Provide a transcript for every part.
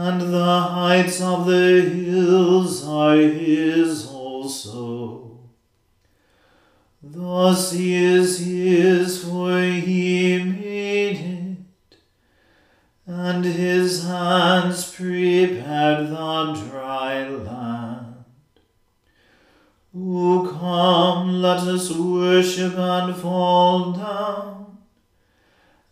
and the heights of the hills are his also. The sea is his, for he made it, and his hands prepared the dry land. O come, let us worship and fall down,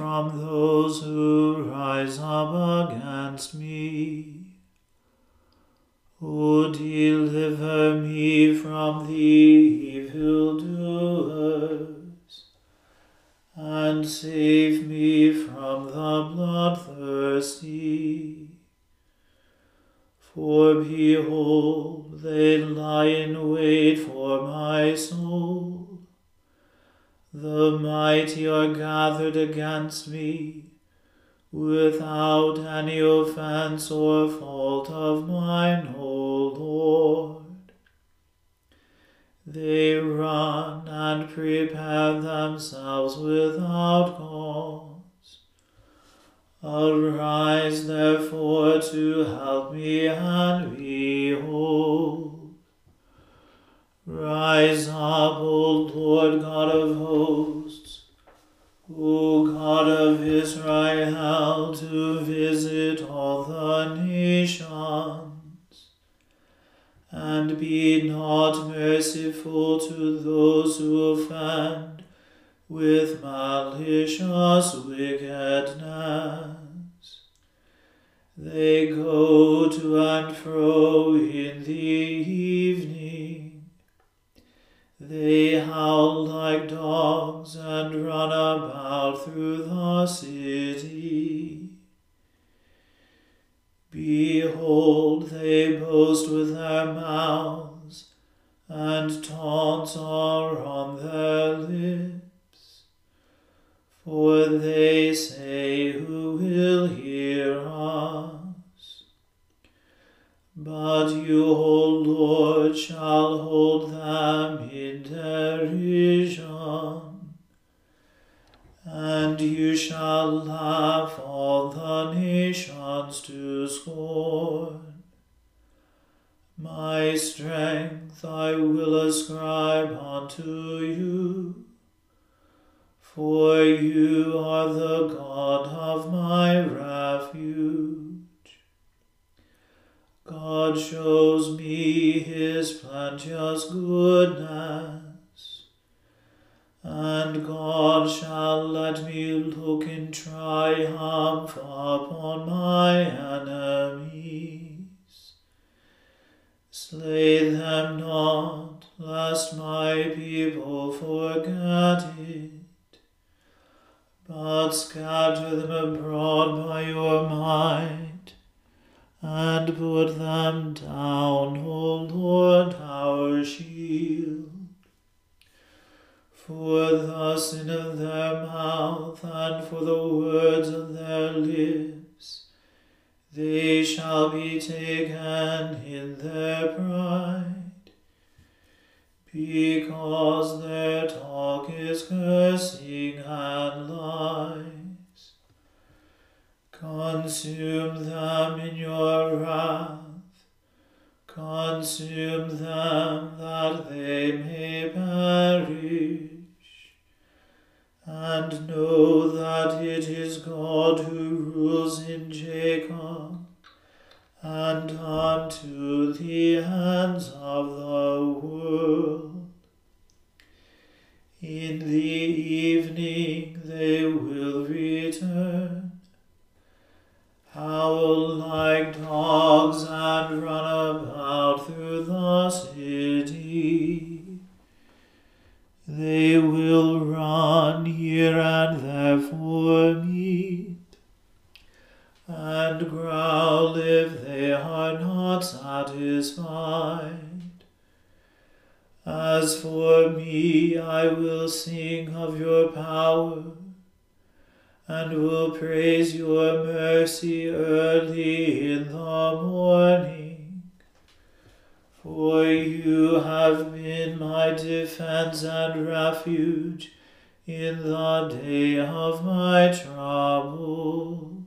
from those who rise up against me. O deliver me from the evildoers, and save me from the bloodthirsty. For behold, they lie in wait for my soul. The mighty are gathered against me without any offense or fault of mine, O Lord. They run and prepare themselves without cause. Arise therefore to help me and behold. Rise up, O Lord God of O God of Israel, to visit all the nations, and be not merciful to those who offend with malicious wickedness. They go to and fro in the evening. They howl like dogs and run about through the city. Behold, they boast with their mouths, and taunts are on their lips. For they say, Who will hear us? But you, O Lord, shall hold them in derision, and you shall laugh all the nations to scorn. My strength I will ascribe unto you for you are the God of my refuge. God shows me his plenteous goodness, and God shall let me look in triumph upon my enemies. Slay them not, lest my people forget it. But scatter them abroad by your might, and put them down, O Lord, our shield. For the sin of their mouth and for the words of their lips, they shall be taken in their pride because their talk is cursing and lies. Consume them in your wrath, consume them that they may perish. And know that it is God who rules in Jacob and unto the ends of the world. In the evening they will return, howl like dogs and run about through the city. They will run here and there for meat, and growl if they are not satisfied. As for me, I will sing of your power, and will praise your mercy early in the morning. For you have been my defense and refuge in the day of my trouble.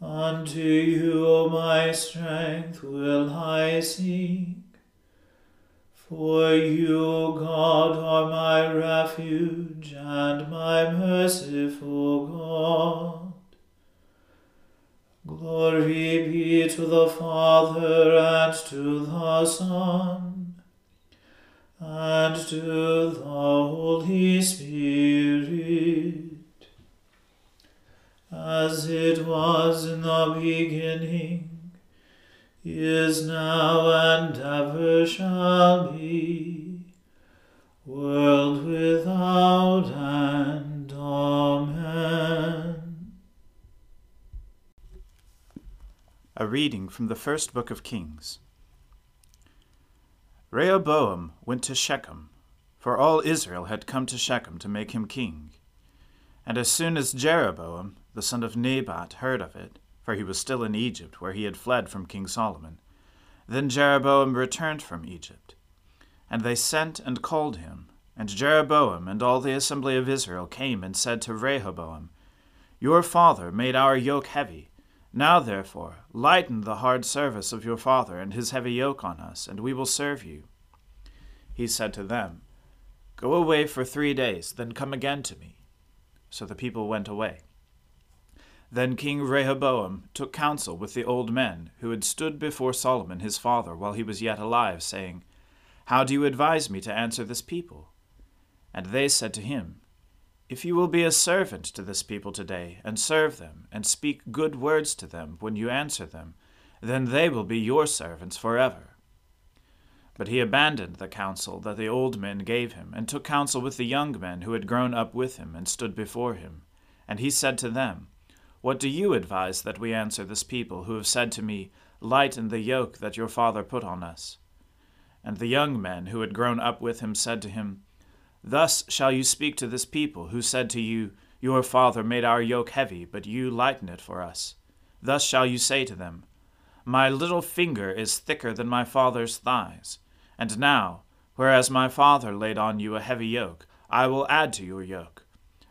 Unto you, O my strength, will I sing. For you, O God, are my refuge and my merciful God. Glory be to the Father and to the Son and to the Holy Spirit as it was in the beginning, is now, and ever shall be, world without end. Amen. A reading from the first book of Kings. Rehoboam went to Shechem, for all Israel had come to Shechem to make him king. And as soon as Jeroboam, the son of Nebat, heard of it, for he was still in Egypt, where he had fled from King Solomon. Then Jeroboam returned from Egypt. And they sent and called him. And Jeroboam and all the assembly of Israel came and said to Rehoboam, Your father made our yoke heavy. Now, therefore, lighten the hard service of your father and his heavy yoke on us, and we will serve you. He said to them, Go away for three days, then come again to me. So the people went away. Then King Rehoboam took counsel with the old men who had stood before Solomon his father while he was yet alive, saying, How do you advise me to answer this people? And they said to him, If you will be a servant to this people today, and serve them, and speak good words to them when you answer them, then they will be your servants forever. But he abandoned the counsel that the old men gave him, and took counsel with the young men who had grown up with him and stood before him. And he said to them, What do you advise that we answer this people who have said to me, Lighten the yoke that your father put on us? And the young men who had grown up with him said to him, Thus shall you speak to this people who said to you, Your father made our yoke heavy, but you lighten it for us. Thus shall you say to them, My little finger is thicker than my father's thighs and now, whereas my father laid on you a heavy yoke, I will add to your yoke.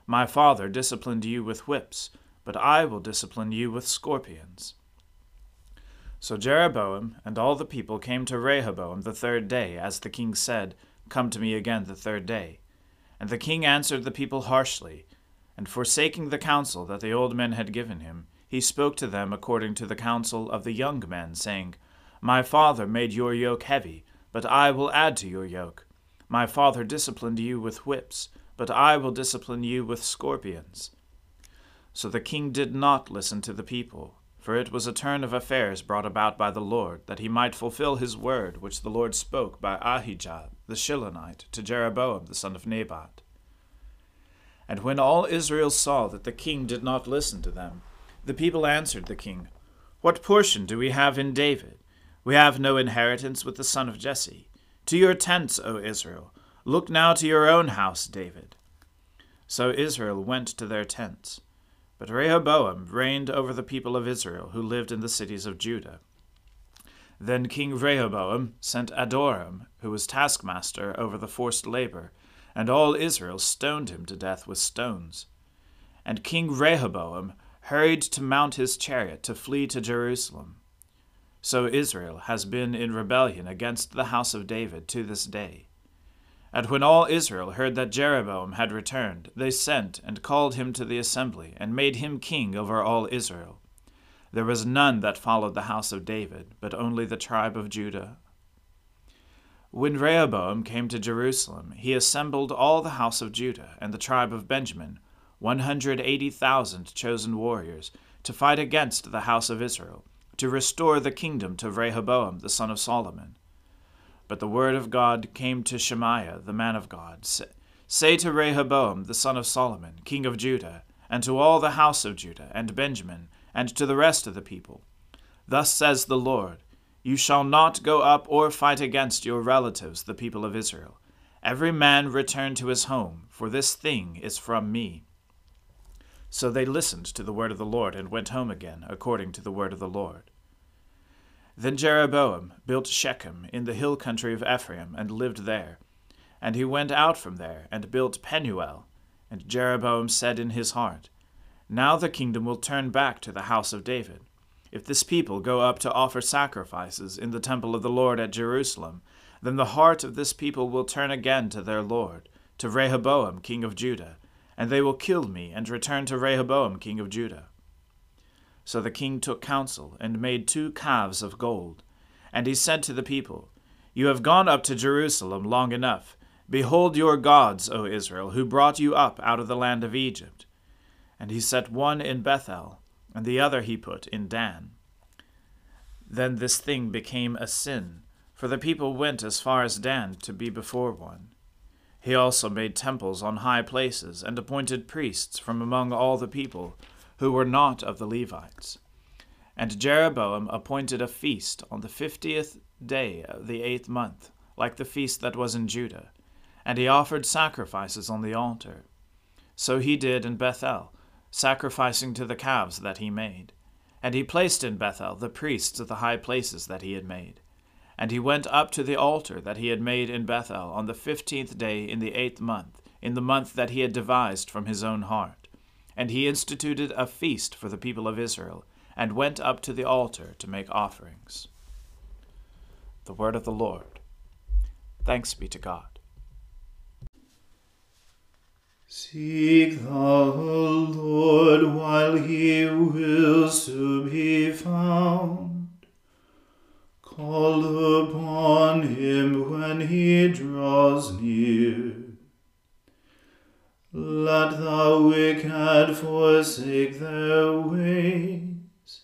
My father disciplined you with whips, but I will discipline you with scorpions. So Jeroboam and all the people came to Rehoboam the third day, as the king said, Come to me again the third day. And the king answered the people harshly, and forsaking the counsel that the old men had given him, he spoke to them according to the counsel of the young men, saying, My father made your yoke heavy, but I will add to your yoke. My father disciplined you with whips, but I will discipline you with scorpions. So the king did not listen to the people, for it was a turn of affairs brought about by the Lord, that he might fulfill his word which the Lord spoke by Ahijah the Shilonite to Jeroboam the son of Nebat. And when all Israel saw that the king did not listen to them, the people answered the king, What portion do we have in David? We have no inheritance with the son of Jesse. To your tents, O Israel. Look now to your own house, David. So Israel went to their tents. But Rehoboam reigned over the people of Israel who lived in the cities of Judah. Then King Rehoboam sent Adoram, who was taskmaster over the forced labor, and all Israel stoned him to death with stones. And King Rehoboam hurried to mount his chariot to flee to Jerusalem. So Israel has been in rebellion against the house of David to this day. And when all Israel heard that Jeroboam had returned, they sent and called him to the assembly, and made him king over all Israel. There was none that followed the house of David, but only the tribe of Judah. When Rehoboam came to Jerusalem, he assembled all the house of Judah and the tribe of Benjamin, one hundred eighty thousand chosen warriors, to fight against the house of Israel to restore the kingdom to Rehoboam the son of Solomon. But the word of God came to Shemaiah the man of God Say to Rehoboam the son of Solomon, king of Judah, and to all the house of Judah and Benjamin, and to the rest of the people Thus says the Lord You shall not go up or fight against your relatives, the people of Israel. Every man return to his home, for this thing is from me. So they listened to the word of the Lord and went home again, according to the word of the Lord. Then Jeroboam built Shechem in the hill country of Ephraim and lived there. And he went out from there and built Penuel. And Jeroboam said in his heart, Now the kingdom will turn back to the house of David. If this people go up to offer sacrifices in the temple of the Lord at Jerusalem, then the heart of this people will turn again to their Lord, to Rehoboam king of Judah and they will kill me and return to Rehoboam king of Judah. So the king took counsel and made two calves of gold. And he said to the people, You have gone up to Jerusalem long enough. Behold your gods, O Israel, who brought you up out of the land of Egypt. And he set one in Bethel, and the other he put in Dan. Then this thing became a sin, for the people went as far as Dan to be before one. He also made temples on high places, and appointed priests from among all the people, who were not of the Levites. And Jeroboam appointed a feast on the fiftieth day of the eighth month, like the feast that was in Judah, and he offered sacrifices on the altar. So he did in Bethel, sacrificing to the calves that he made. And he placed in Bethel the priests of the high places that he had made. And he went up to the altar that he had made in Bethel on the fifteenth day in the eighth month, in the month that he had devised from his own heart. And he instituted a feast for the people of Israel, and went up to the altar to make offerings. The word of the Lord. Thanks be to God. Seek the Lord while he wills to be found. Call upon him when he draws near. Let the wicked forsake their ways,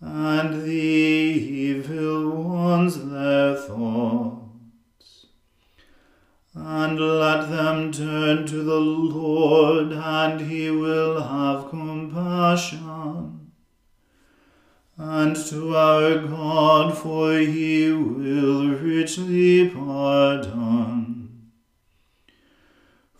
and the evil ones their thoughts. And let them turn to the Lord, and he will have compassion. And to our God, for he will richly pardon.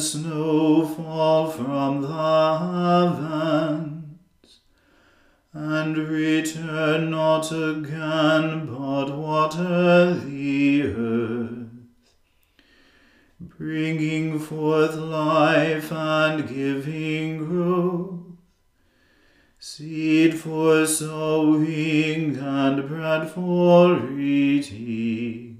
snow fall from the heavens, and return not again, but water the earth, bringing forth life and giving growth, seed for sowing and bread for eating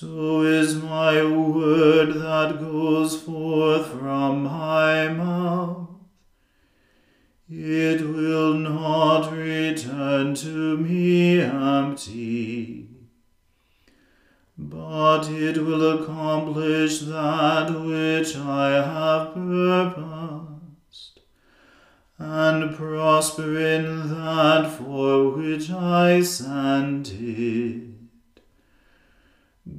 so is my word that goes forth from my mouth. It will not return to me empty, but it will accomplish that which I have purposed, and prosper in that for which I sent it.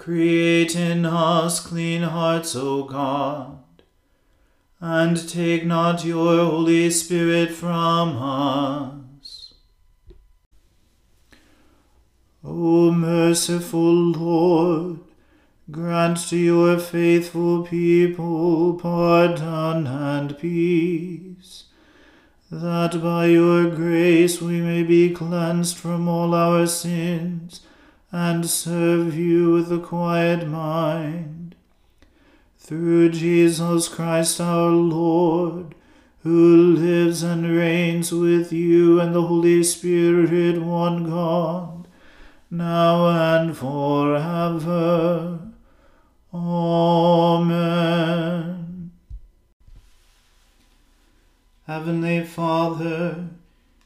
Create in us clean hearts, O God, and take not your Holy Spirit from us. O merciful Lord, Grant to your faithful people pardon and peace, that by your grace we may be cleansed from all our sins and serve you with a quiet mind. Through Jesus Christ our Lord, who lives and reigns with you and the Holy Spirit, one God, now and forever. Amen. Heavenly Father,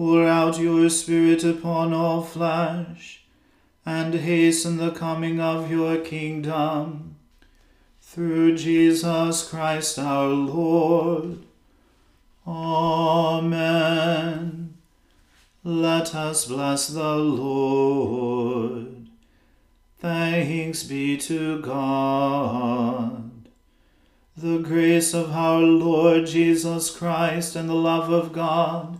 Pour out your Spirit upon all flesh, and hasten the coming of your kingdom. Through Jesus Christ our Lord. Amen. Let us bless the Lord. Thanks be to God. The grace of our Lord Jesus Christ and the love of God